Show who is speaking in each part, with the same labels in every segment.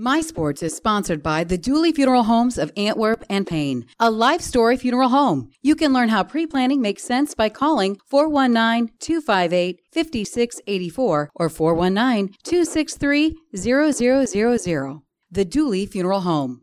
Speaker 1: My Sports is sponsored by the Dooley Funeral Homes of Antwerp and Payne, a life story funeral home. You can learn how pre planning makes sense by calling 419 258 5684 or 419 263 0000. The Dooley Funeral Home.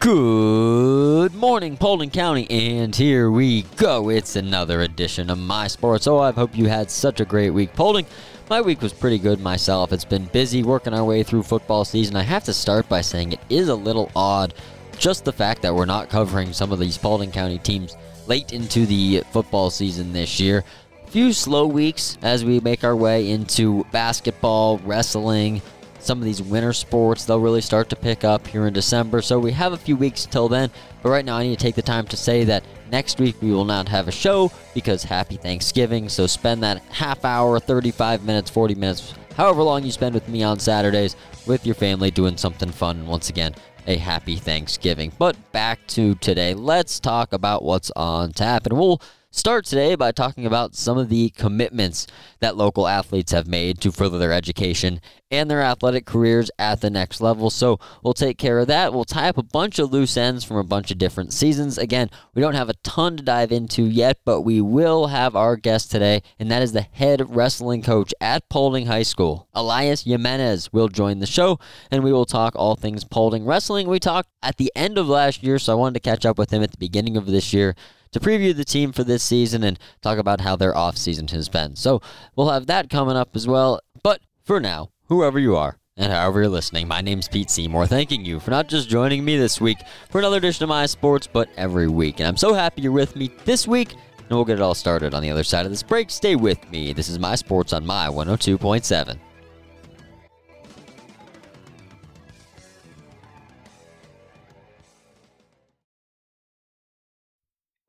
Speaker 2: Good morning, Paulding County, and here we go. It's another edition of My Sports. Oh, I hope you had such a great week. Paulding, my week was pretty good myself. It's been busy working our way through football season. I have to start by saying it is a little odd, just the fact that we're not covering some of these Paulding County teams late into the football season this year. A few slow weeks as we make our way into basketball, wrestling, some of these winter sports they'll really start to pick up here in December. So we have a few weeks till then. But right now, I need to take the time to say that next week we will not have a show because happy Thanksgiving. So spend that half hour, 35 minutes, 40 minutes, however long you spend with me on Saturdays with your family doing something fun. And once again, a happy Thanksgiving. But back to today. Let's talk about what's on tap. And we'll start today by talking about some of the commitments that local athletes have made to further their education and their athletic careers at the next level. So we'll take care of that. We'll tie up a bunch of loose ends from a bunch of different seasons. Again, we don't have a ton to dive into yet, but we will have our guest today, and that is the head wrestling coach at Paulding High School. Elias Jimenez will join the show, and we will talk all things Paulding wrestling. We talked at the end of last year, so I wanted to catch up with him at the beginning of this year to preview the team for this season and talk about how their offseason has been. So we'll have that coming up as well. But for now, whoever you are, and however you're listening, my name's Pete Seymour, thanking you for not just joining me this week for another edition of My Sports, but every week. And I'm so happy you're with me this week, and we'll get it all started on the other side of this break. Stay with me. This is My Sports on My 102.7.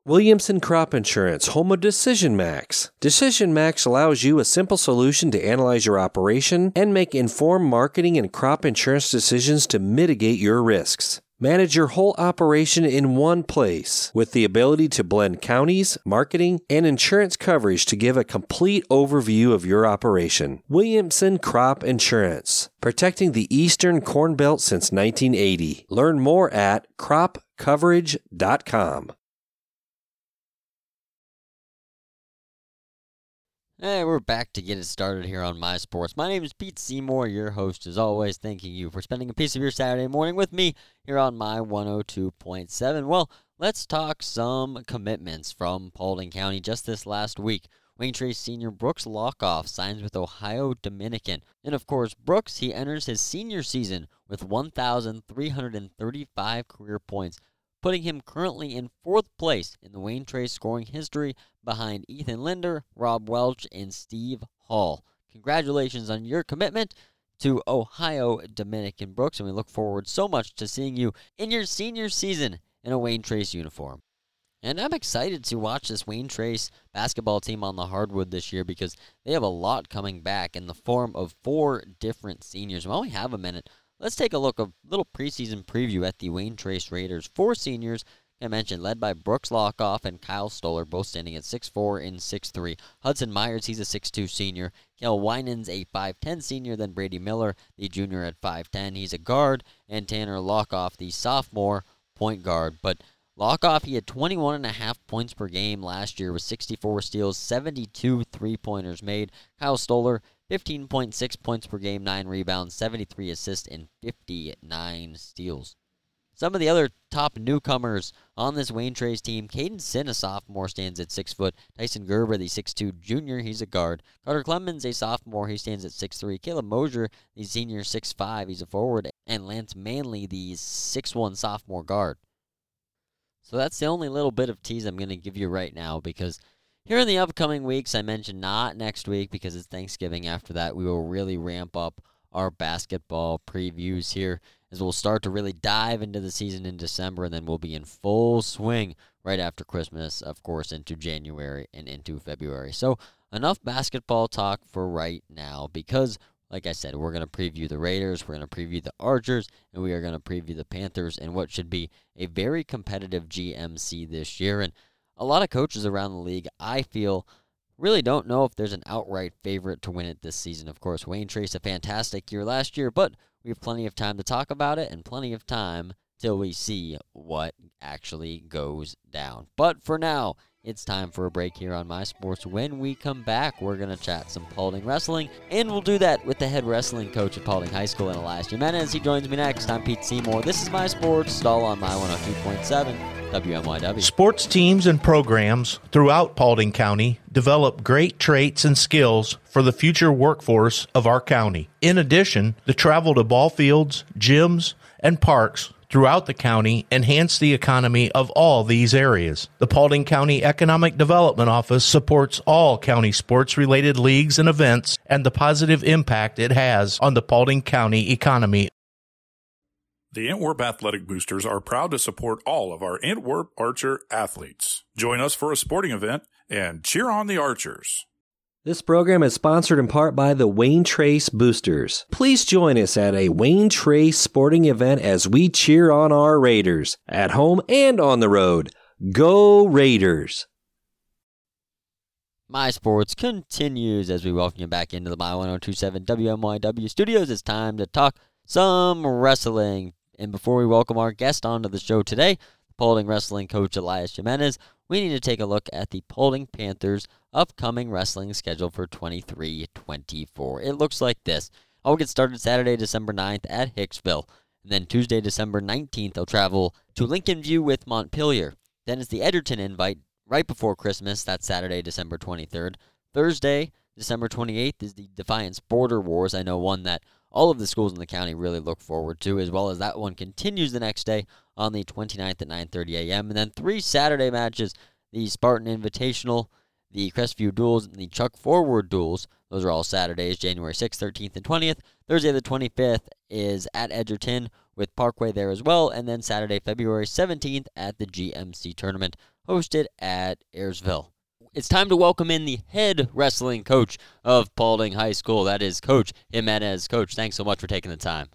Speaker 3: Williamson Crop Insurance, home of Decision Max. Decision Max allows you a simple solution to analyze your operation and make informed marketing and crop insurance decisions to mitigate your risks. Manage your whole operation in one place with the ability to blend counties, marketing, and insurance coverage to give a complete overview of your operation. Williamson Crop Insurance, protecting the Eastern Corn Belt since 1980. Learn more at cropcoverage.com.
Speaker 2: Hey, we're back to get it started here on My Sports. My name is Pete Seymour, your host as always. Thanking you for spending a piece of your Saturday morning with me here on My 102.7. Well, let's talk some commitments from Paulding County just this last week. Wayne Trace senior Brooks Lockoff signs with Ohio Dominican. And of course, Brooks, he enters his senior season with 1,335 career points putting him currently in fourth place in the Wayne Trace scoring history behind Ethan Linder, Rob Welch, and Steve Hall. Congratulations on your commitment to Ohio Dominican Brooks, and we look forward so much to seeing you in your senior season in a Wayne Trace uniform. And I'm excited to watch this Wayne Trace basketball team on the hardwood this year because they have a lot coming back in the form of four different seniors. We have a minute, Let's take a look a little preseason preview at the Wayne Trace Raiders. Four seniors I mentioned, led by Brooks Lockoff and Kyle Stoller, both standing at 6'4 and 6'3. Hudson Myers, he's a 6'2 senior. Kel Winans, a 5'10 senior. Then Brady Miller, the junior at 5'10. He's a guard. And Tanner Lockoff, the sophomore point guard. But Lockoff, he had 21 and a half points per game last year with 64 steals, 72 three pointers made. Kyle Stoller, 15.6 points per game, 9 rebounds, 73 assists, and 59 steals. Some of the other top newcomers on this Wayne Trace team, Caden Sin, a sophomore, stands at 6 foot. Tyson Gerber, the 6'2 junior, he's a guard. Carter Clemens, a sophomore, he stands at 6'3. Caleb Mosier, the senior, 6'5, he's a forward. And Lance Manley, the 6'1 sophomore guard. So that's the only little bit of tease I'm going to give you right now because here in the upcoming weeks, I mentioned not next week because it's Thanksgiving. After that, we will really ramp up our basketball previews here as we'll start to really dive into the season in December and then we'll be in full swing right after Christmas, of course, into January and into February. So, enough basketball talk for right now because like I said, we're going to preview the Raiders, we're going to preview the Archers, and we are going to preview the Panthers in what should be a very competitive GMC this year. And a lot of coaches around the league, I feel, really don't know if there's an outright favorite to win it this season. Of course, Wayne Trace a fantastic year last year, but we have plenty of time to talk about it and plenty of time till we see what actually goes down. But for now, it's time for a break here on My Sports. When we come back, we're going to chat some Paulding wrestling, and we'll do that with the head wrestling coach at Paulding High School, and Elias Jimenez. He joins me next. I'm Pete Seymour. This is My Sports, all on My 102.7 WMYW.
Speaker 4: Sports teams and programs throughout Paulding County develop great traits and skills for the future workforce of our county. In addition, the travel to ball fields, gyms, and parks throughout the county enhance the economy of all these areas. The Paulding County Economic Development Office supports all county sports related leagues and events and the positive impact it has on the Paulding County economy.
Speaker 5: The Antwerp Athletic Boosters are proud to support all of our Antwerp Archer athletes. Join us for a sporting event and cheer on the Archers.
Speaker 3: This program is sponsored in part by the Wayne Trace Boosters. Please join us at a Wayne Trace sporting event as we cheer on our Raiders at home and on the road. Go Raiders!
Speaker 2: My Sports continues as we welcome you back into the My 1027 WMYW studios. It's time to talk some wrestling. And before we welcome our guest onto the show today, Paulding wrestling coach Elias Jimenez, we need to take a look at the Paulding Panthers upcoming wrestling schedule for 23 24. It looks like this. I'll get started Saturday, December 9th at Hicksville. And then Tuesday, December 19th, I'll travel to Lincolnview with Montpelier. Then it's the Edgerton invite right before Christmas. That's Saturday, December 23rd. Thursday, December 28th is the Defiance Border Wars. I know one that all of the schools in the county really look forward to, as well as that one continues the next day on the 29th at 9:30 a.m. And then three Saturday matches: the Spartan Invitational, the Crestview Duels, and the Chuck Forward Duels. Those are all Saturdays, January 6th, 13th, and 20th. Thursday, the 25th, is at Edgerton with Parkway there as well. And then Saturday, February 17th, at the GMC tournament hosted at Ayersville. It's time to welcome in the head wrestling coach of Paulding High School. That is Coach Jimenez. Coach, thanks so much for taking the time.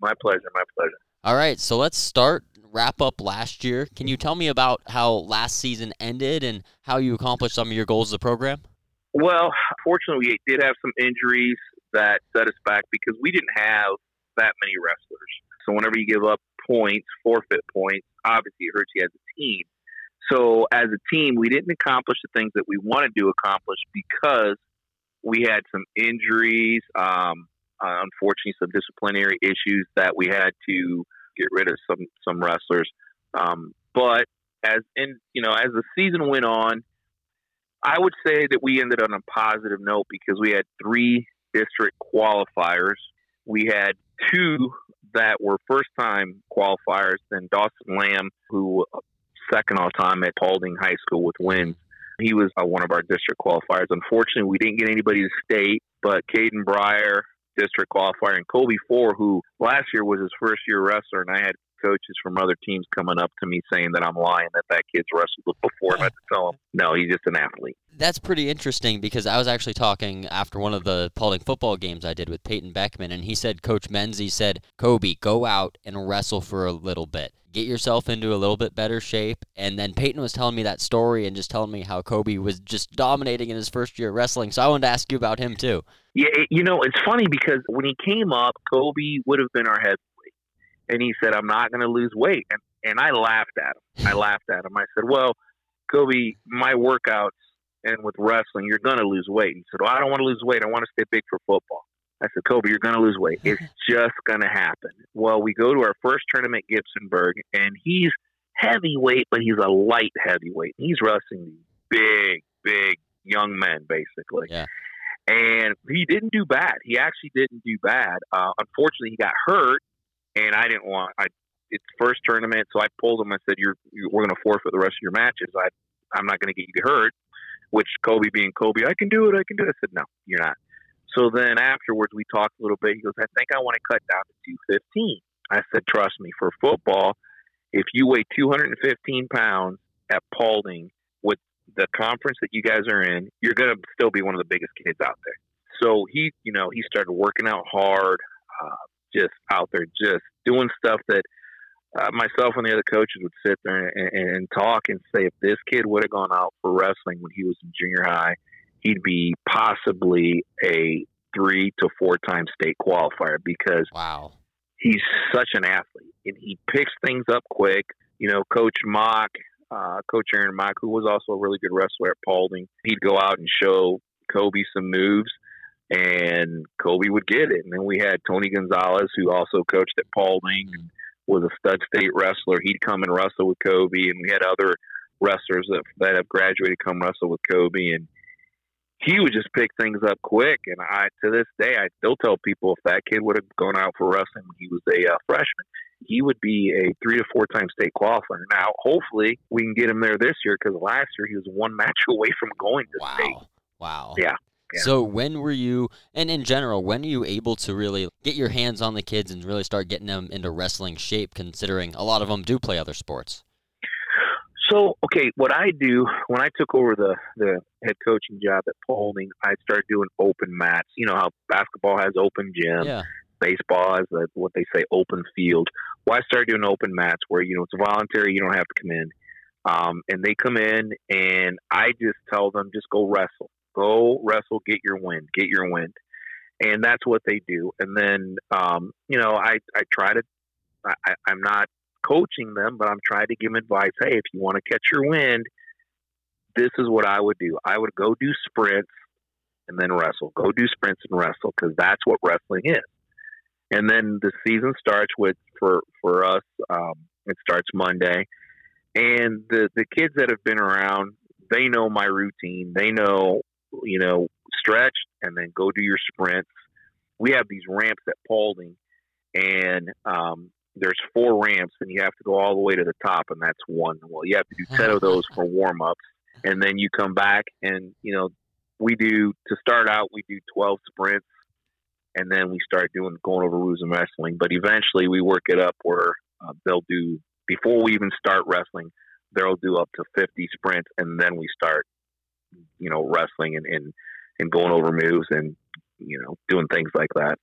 Speaker 6: My pleasure. My pleasure.
Speaker 2: All right, so let's start wrap up last year. Can you tell me about how last season ended and how you accomplished some of your goals of the program?
Speaker 6: Well, fortunately, we did have some injuries that set us back because we didn't have that many wrestlers. So whenever you give up points, forfeit points, obviously it hurts you as a team. So as a team, we didn't accomplish the things that we wanted to accomplish because we had some injuries, um, uh, unfortunately, some disciplinary issues that we had to get rid of some some wrestlers. Um, but as in you know, as the season went on, I would say that we ended on a positive note because we had three district qualifiers. We had two that were first time qualifiers, then Dawson Lamb, who second all time at Paulding High School with wins. He was uh, one of our district qualifiers. Unfortunately, we didn't get anybody to state, but Caden Breyer, district qualifier, and Kobe Four, who last year was his first year wrestler, and I had coaches from other teams coming up to me saying that I'm lying, that that kid's wrestled before. I had to tell him, no, he's just an athlete.
Speaker 2: That's pretty interesting because I was actually talking after one of the Paulding football games I did with Peyton Beckman, and he said, Coach Menzie said, Kobe, go out and wrestle for a little bit get yourself into a little bit better shape. And then Peyton was telling me that story and just telling me how Kobe was just dominating in his first year of wrestling. So I wanted to ask you about him too.
Speaker 6: Yeah, it, you know, it's funny because when he came up, Kobe would have been our heavyweight. And he said, I'm not going to lose weight. And, and I laughed at him. I laughed at him. I said, Well, Kobe, my workouts and with wrestling, you're going to lose weight. He said, Well, I don't want to lose weight. I want to stay big for football. I said, Kobe, you're going to lose weight. It's just going to happen. Well, we go to our first tournament, Gibsonburg, and he's heavyweight, but he's a light heavyweight. He's wrestling these big, big young men, basically.
Speaker 2: Yeah.
Speaker 6: And he didn't do bad. He actually didn't do bad. Uh, unfortunately, he got hurt, and I didn't want. I it's first tournament, so I pulled him. I said, "You're, you're we're going to forfeit the rest of your matches. I I'm not going to get you hurt." Which Kobe, being Kobe, I can do it. I can do it. I said, "No, you're not." So then afterwards, we talked a little bit. He goes, I think I want to cut down to 215. I said, trust me, for football, if you weigh 215 pounds at Paulding with the conference that you guys are in, you're going to still be one of the biggest kids out there. so he, you know, he started working out hard, uh, just out there, just doing stuff that uh, myself and the other coaches would sit there and, and, and talk and say, if this kid would have gone out for wrestling when he was in junior high, he'd be possibly a three to four time state qualifier because
Speaker 2: Wow.
Speaker 6: he's such an athlete and he picks things up quick. You know, Coach Mock, uh, Coach Aaron Mock, who was also a really good wrestler at Paulding, he'd go out and show Kobe some moves and Kobe would get it. And then we had Tony Gonzalez, who also coached at Paulding and was a stud state wrestler. He'd come and wrestle with Kobe, and we had other wrestlers that, that have graduated come wrestle with Kobe. And he would just pick things up quick. And I, to this day, I still tell people if that kid would have gone out for wrestling when he was a uh, freshman, he would be a three to four time state qualifier. Now, hopefully, we can get him there this year because last year he was one match away from going to state.
Speaker 2: Wow. Wow.
Speaker 6: Yeah. Yeah.
Speaker 2: So when were you, and in general, when are you able to really get your hands on the kids and really start getting them into wrestling shape? Considering a lot of them do play other sports.
Speaker 6: So, okay, what I do when I took over the the head coaching job at Paulding, I started doing open mats. You know how basketball has open gym,
Speaker 2: Yeah.
Speaker 6: baseball has a, what they say open field. Well, I started doing open mats where you know it's voluntary, you don't have to come in, um, and they come in, and I just tell them just go wrestle, go wrestle, get your wind, get your wind, and that's what they do. And then um, you know I I try to I, I'm not coaching them, but I'm trying to give them advice. Hey, if you want to catch your wind, this is what I would do. I would go do sprints and then wrestle. Go do sprints and wrestle because that's what wrestling is. And then the season starts with for for us. Um, it starts Monday, and the the kids that have been around, they know my routine. They know, you know, stretch and then go do your sprints. We have these ramps at Paulding, and um, there's four ramps, and you have to go all the way to the top, and that's one. Well, you have to do ten of those for warm ups, and then you come back, and you know, we do to start out, we do twelve sprints, and then we start doing going over rules and wrestling. But eventually, we work it up where uh, they'll do before we even start wrestling, they'll do up to fifty sprints, and then we start, you know, wrestling and and, and going over moves and you know doing things like that.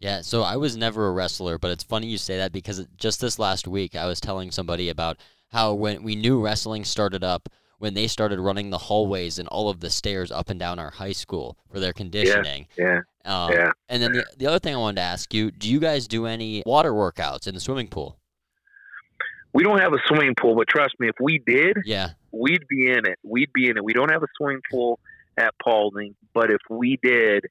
Speaker 2: Yeah, so I was never a wrestler, but it's funny you say that because just this last week I was telling somebody about how when we knew wrestling started up, when they started running the hallways and all of the stairs up and down our high school for their conditioning.
Speaker 6: Yeah,
Speaker 2: Um,
Speaker 6: yeah.
Speaker 2: And then the, the other thing I wanted to ask you, do you guys do any water workouts in the swimming pool?
Speaker 6: We don't have a swimming pool, but trust me, if we did,
Speaker 2: Yeah.
Speaker 6: we'd be in it. We'd be in it. We don't have a swimming pool at Paulding, but if we did,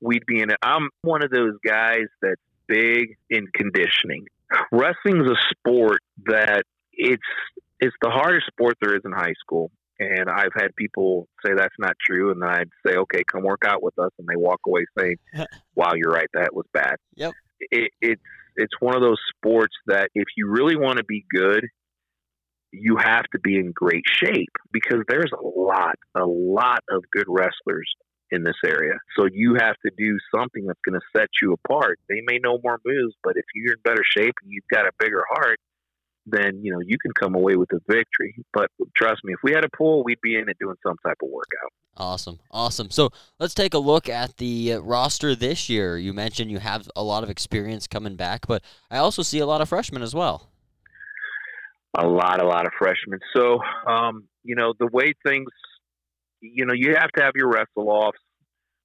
Speaker 6: we'd be in it. I'm one of those guys that's big in conditioning. Wrestling is a sport that it's it's the hardest sport there is in high school. And I've had people say that's not true, and then I'd say, "Okay, come work out with us," and they walk away saying, "Wow, you're right. That was bad."
Speaker 2: Yep.
Speaker 6: It, it's it's one of those sports that if you really want to be good, you have to be in great shape because there's a lot, a lot of good wrestlers in this area. So you have to do something that's going to set you apart. They may know more moves, but if you're in better shape and you've got a bigger heart, then you know you can come away with a victory. But trust me, if we had a pool, we'd be in it doing some type of workout.
Speaker 2: Awesome, awesome. So let's take a look at the uh, roster this year. You mentioned you have a lot of experience coming back, but I also see a lot of freshmen as well.
Speaker 6: a lot, a lot of freshmen. So, um, you know, the way things, you know, you have to have your wrestle offs.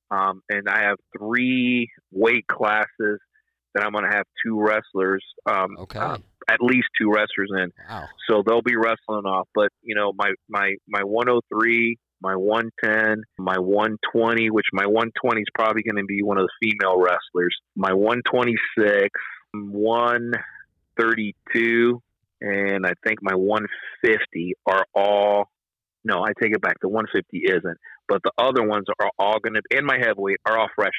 Speaker 6: Um, and I have three weight classes that I'm going to have two wrestlers, um,
Speaker 2: Okay.
Speaker 6: uh, at least two wrestlers in.
Speaker 2: Wow.
Speaker 6: So they'll be wrestling off. But, you know, my, my, my 103, my 110, my 120, which my 120 is probably going to be one of the female wrestlers, my 126, 132, and I think my 150 are all. No, I take it back. The 150 isn't, but the other ones are all going to. And my heavyweight are all freshmen.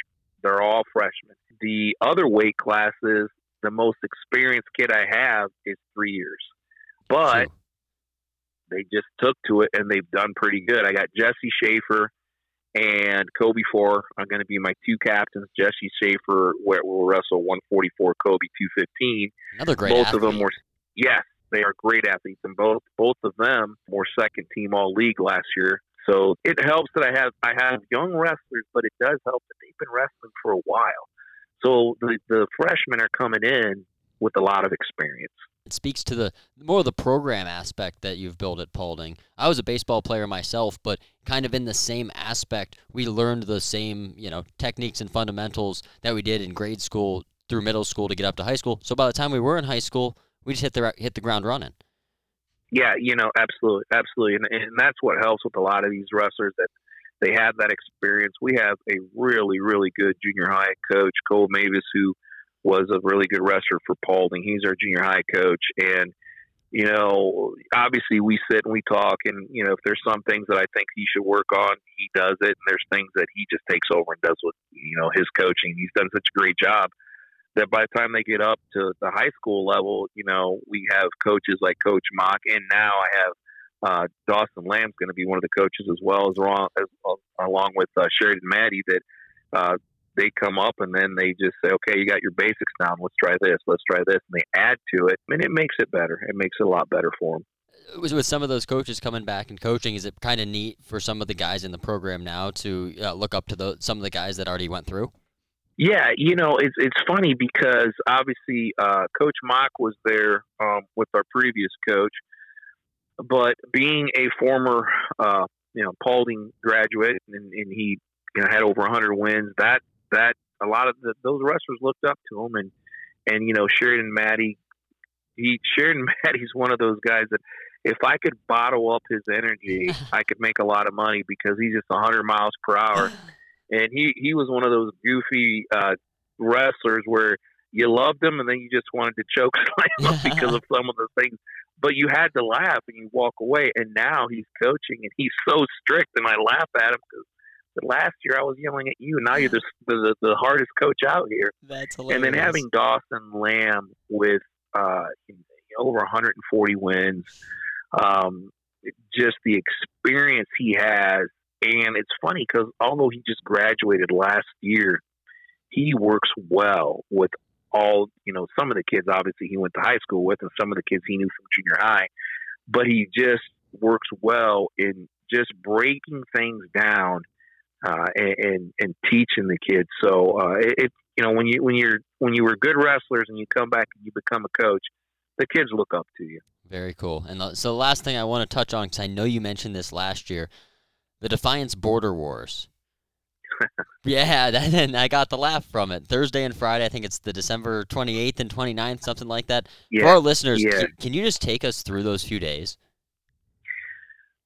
Speaker 6: They're all freshmen. The other weight classes, the most experienced kid I have is three years, but
Speaker 2: Phew.
Speaker 6: they just took to it and they've done pretty good. I got Jesse Schaefer and Kobe Four are going to be my two captains. Jesse Schaefer will will wrestle 144, Kobe 215
Speaker 2: another great
Speaker 6: both
Speaker 2: athlete.
Speaker 6: of them were yes they are great athletes and both both of them were second team all league last year So it helps that I have I have young wrestlers, but it does help that they've been wrestling for a while. So the the freshmen are coming in with a lot of experience.
Speaker 2: It speaks to the more of the program aspect that you've built at Paulding. I was a baseball player myself, but kind of in the same aspect, we learned the same, you know, techniques and fundamentals that we did in grade school through middle school to get up to high school. So by the time we were in high school, we just hit the hit the ground running.
Speaker 6: Yeah, you know, absolutely, absolutely, and, and that's what helps with a lot of these wrestlers that they have that experience. We have a really, really good junior high coach, Cole Mavis, who was a really good wrestler for Paulding. He's our junior high coach, and you know, obviously we sit and we talk, and you know, if there's some things that I think he should work on, he does it, and there's things that he just takes over and does with you know his coaching. He's done such a great job that by the time they get up to the high school level, you know, we have coaches like Coach Mock, and now I have uh, Dawson Lamb's going to be one of the coaches as well as, wrong, as along with uh, Sheridan Maddie that uh, they come up and then they just say, okay, you got your basics down. Let's try this. Let's try this. And they add to it. and it makes it better. It makes it a lot better for them.
Speaker 2: With some of those coaches coming back and coaching, is it kind of neat for some of the guys in the program now to uh, look up to the, some of the guys that already went through?
Speaker 6: Yeah, you know, it's it's funny because obviously uh, Coach Mock was there um, with our previous coach, but being a former uh, you know Paulding graduate and, and he you know had over 100 wins, that that a lot of the, those wrestlers looked up to him, and and you know Sheridan Maddie, he Sheridan Maddie's one of those guys that if I could bottle up his energy, I could make a lot of money because he's just 100 miles per hour, and he he was one of those goofy uh, wrestlers where you loved him and then you just wanted to choke slam him because of some of the things but you had to laugh and you walk away and now he's coaching and he's so strict and i laugh at him because last year I was yelling at you. Now you're the, the, the hardest coach out here.
Speaker 2: That's hilarious.
Speaker 6: And then having Dawson Lamb with uh, over 140 wins, um, just the experience he has. And it's funny because although he just graduated last year, he works well with all, you know, some of the kids obviously he went to high school with and some of the kids he knew from junior high, but he just works well in just breaking things down uh, and, and, teaching the kids. So uh, it, it, you know when you when you're when you were good wrestlers and you come back and you become a coach, the kids look up to you.
Speaker 2: Very cool. And the, so the last thing I want to touch on because I know you mentioned this last year, the Defiance Border Wars. Yeah, that, and I got the laugh from it. Thursday and Friday, I think it's the December 28th and 29th, something like that. Yeah, For our listeners, yeah. can, can you just take us through those few days?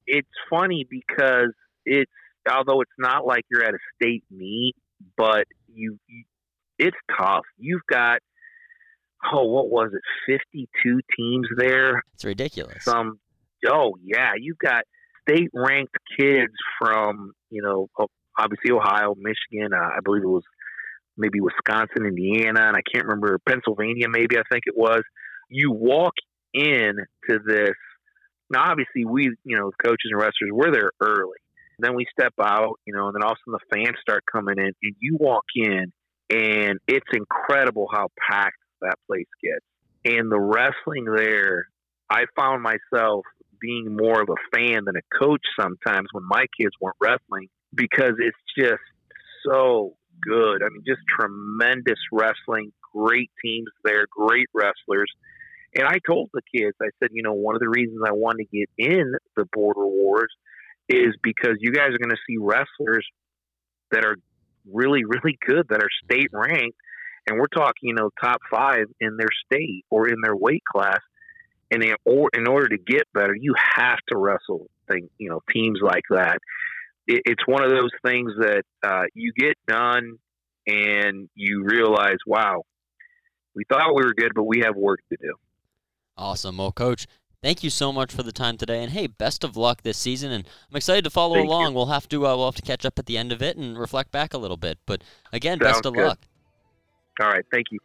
Speaker 6: It's funny because it's although it's not like you're at a state meet, but you, you it's tough. You've got oh, what was it, fifty two teams there?
Speaker 2: It's ridiculous.
Speaker 6: Some oh yeah, you've got state ranked kids from you know obviously Ohio, Michigan, uh, I believe it was maybe Wisconsin, Indiana, and I can't remember Pennsylvania. Maybe I think it was. You walk in to this. Now, obviously, we you know coaches and wrestlers we're there early then we step out, you know, and then all of a sudden the fans start coming in, and you walk in, and it's incredible how packed that place gets. And the wrestling there, I found myself being more of a fan than a coach sometimes when my kids weren't wrestling because it's just so good. I mean, just tremendous wrestling, great teams there, great wrestlers. And I told the kids, I said, you know, one of the reasons I wanted to get in the Border Wars is because you guys are going to see wrestlers that are really, really good, that are state ranked, and we're talking, you know, top five in their state or in their weight class. And in, or in order to get better, you have to wrestle, thing, you know, teams like that. It, it's one of those things that uh, you get done and you realize, wow, we thought we were good, but we have work to do.
Speaker 2: Awesome. Well, coach, Thank you so much for the time today, and hey, best of luck this season. And I'm excited to follow Thank along. You. We'll have to uh, we'll have to catch up at the end of it and reflect back a little bit. But again, Sounds best of good. luck.
Speaker 6: All right, thank you.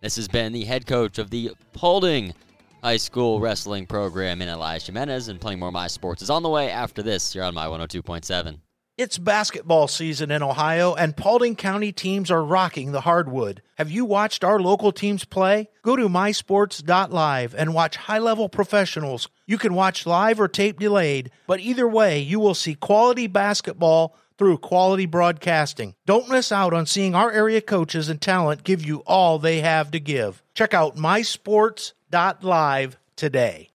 Speaker 2: This has been the head coach of the Paulding High School Wrestling Program in Elias Jimenez, and playing more My Sports is on the way after this. You're on my 102.7.
Speaker 4: It's basketball season in Ohio, and Paulding County teams are rocking the hardwood. Have you watched our local teams play? Go to mysports.live and watch high level professionals. You can watch live or tape delayed, but either way, you will see quality basketball through quality broadcasting. Don't miss out on seeing our area coaches and talent give you all they have to give. Check out mysports.live today.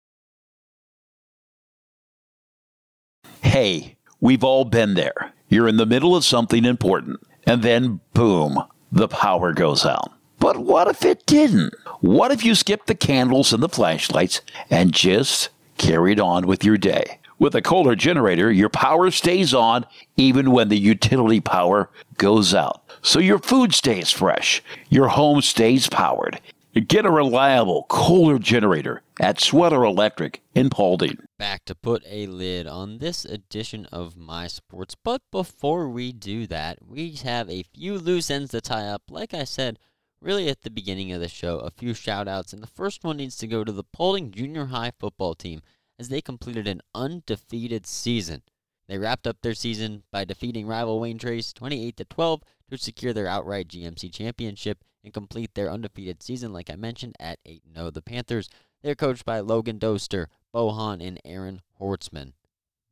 Speaker 7: Hey, we've all been there. You're in the middle of something important, and then boom, the power goes out. But what if it didn't? What if you skipped the candles and the flashlights and just carried on with your day? With a Kohler generator, your power stays on even when the utility power goes out. So your food stays fresh, your home stays powered. Get a reliable Kohler generator at Schweller Electric in Paulding.
Speaker 2: Back to put a lid on this edition of My Sports. But before we do that, we have a few loose ends to tie up. Like I said, really at the beginning of the show, a few shout outs. And the first one needs to go to the Paulding Junior High football team as they completed an undefeated season. They wrapped up their season by defeating rival Wayne Trace 28 to 12 to secure their outright GMC championship and complete their undefeated season, like I mentioned, at 8 0. The Panthers, they're coached by Logan Doster, Bohan, and Aaron Hortzman.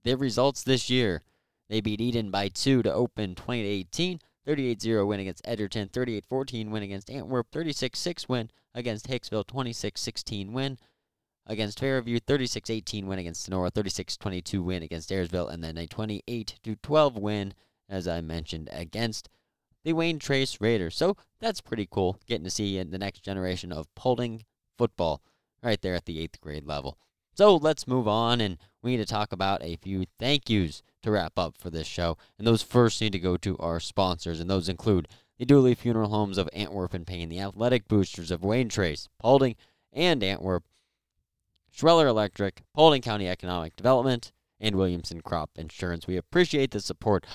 Speaker 2: Their results this year they beat Edon by 2 to open 20 18, 38 0 win against Edgerton, 38 14 win against Antwerp, 36 6 win against Hicksville, 26 16 win against Fairview, 36 18 win against Tinora, 36 22 win against Ayersville, and then a 28 12 win, as I mentioned, against the Wayne Trace Raiders. So that's pretty cool getting to see the next generation of Paulding football right there at the eighth grade level. So let's move on, and we need to talk about a few thank yous to wrap up for this show. And those first need to go to our sponsors, and those include the Dooley Funeral Homes of Antwerp and Payne, the Athletic Boosters of Wayne Trace, Paulding, and Antwerp, Schweller Electric, Paulding County Economic Development, and Williamson Crop Insurance. We appreciate the support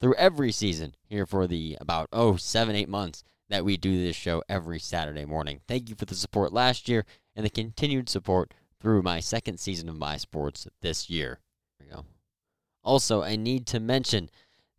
Speaker 2: through every season here for the about, oh, seven, eight months that we do this show every Saturday morning. Thank you for the support last year and the continued support through my second season of My Sports this year. There we go. Also, I need to mention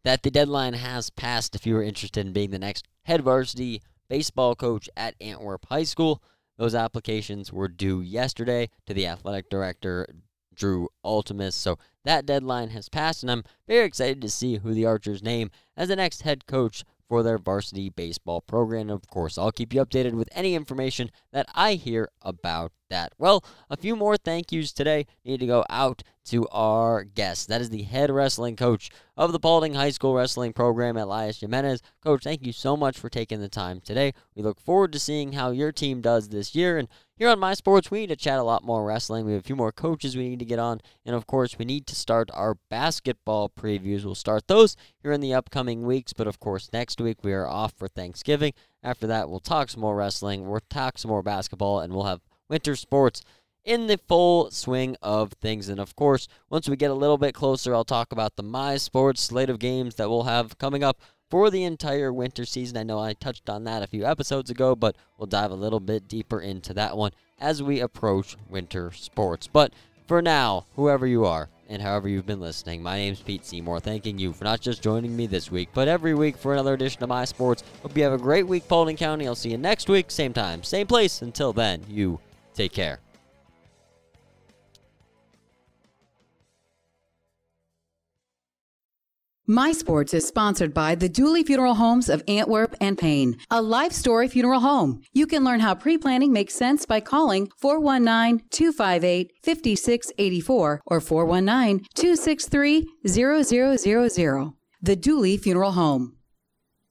Speaker 2: that the deadline has passed if you are interested in being the next head varsity baseball coach at Antwerp High School. Those applications were due yesterday to the athletic director, Drew Altimus. So that deadline has passed, and I'm very excited to see who the Archers name as the next head coach for their varsity baseball program. And of course, I'll keep you updated with any information that I hear about that. Well, a few more thank yous today need to go out to our guest. That is the head wrestling coach of the Paulding High School wrestling program, Elias Jimenez. Coach, thank you so much for taking the time today. We look forward to seeing how your team does this year. And here on My Sports, we need to chat a lot more wrestling. We have a few more coaches we need to get on. And of course, we need to start our basketball previews. We'll start those here in the upcoming weeks. But of course, next week we are off for Thanksgiving. After that, we'll talk some more wrestling, we'll talk some more basketball, and we'll have winter sports in the full swing of things. And of course, once we get a little bit closer, I'll talk about the My Sports slate of games that we'll have coming up for the entire winter season. I know I touched on that a few episodes ago, but we'll dive a little bit deeper into that one as we approach winter sports. But for now, whoever you are, and however you've been listening, my name's Pete Seymour, thanking you for not just joining me this week, but every week for another edition of My Sports. Hope you have a great week, Paulding County. I'll see you next week, same time, same place. Until then, you take care.
Speaker 1: My Sports is sponsored by the Dooley Funeral Homes of Antwerp and Payne, a life story funeral home. You can learn how pre planning makes sense by calling 419 258 5684 or 419 263 0000. The Dooley Funeral Home.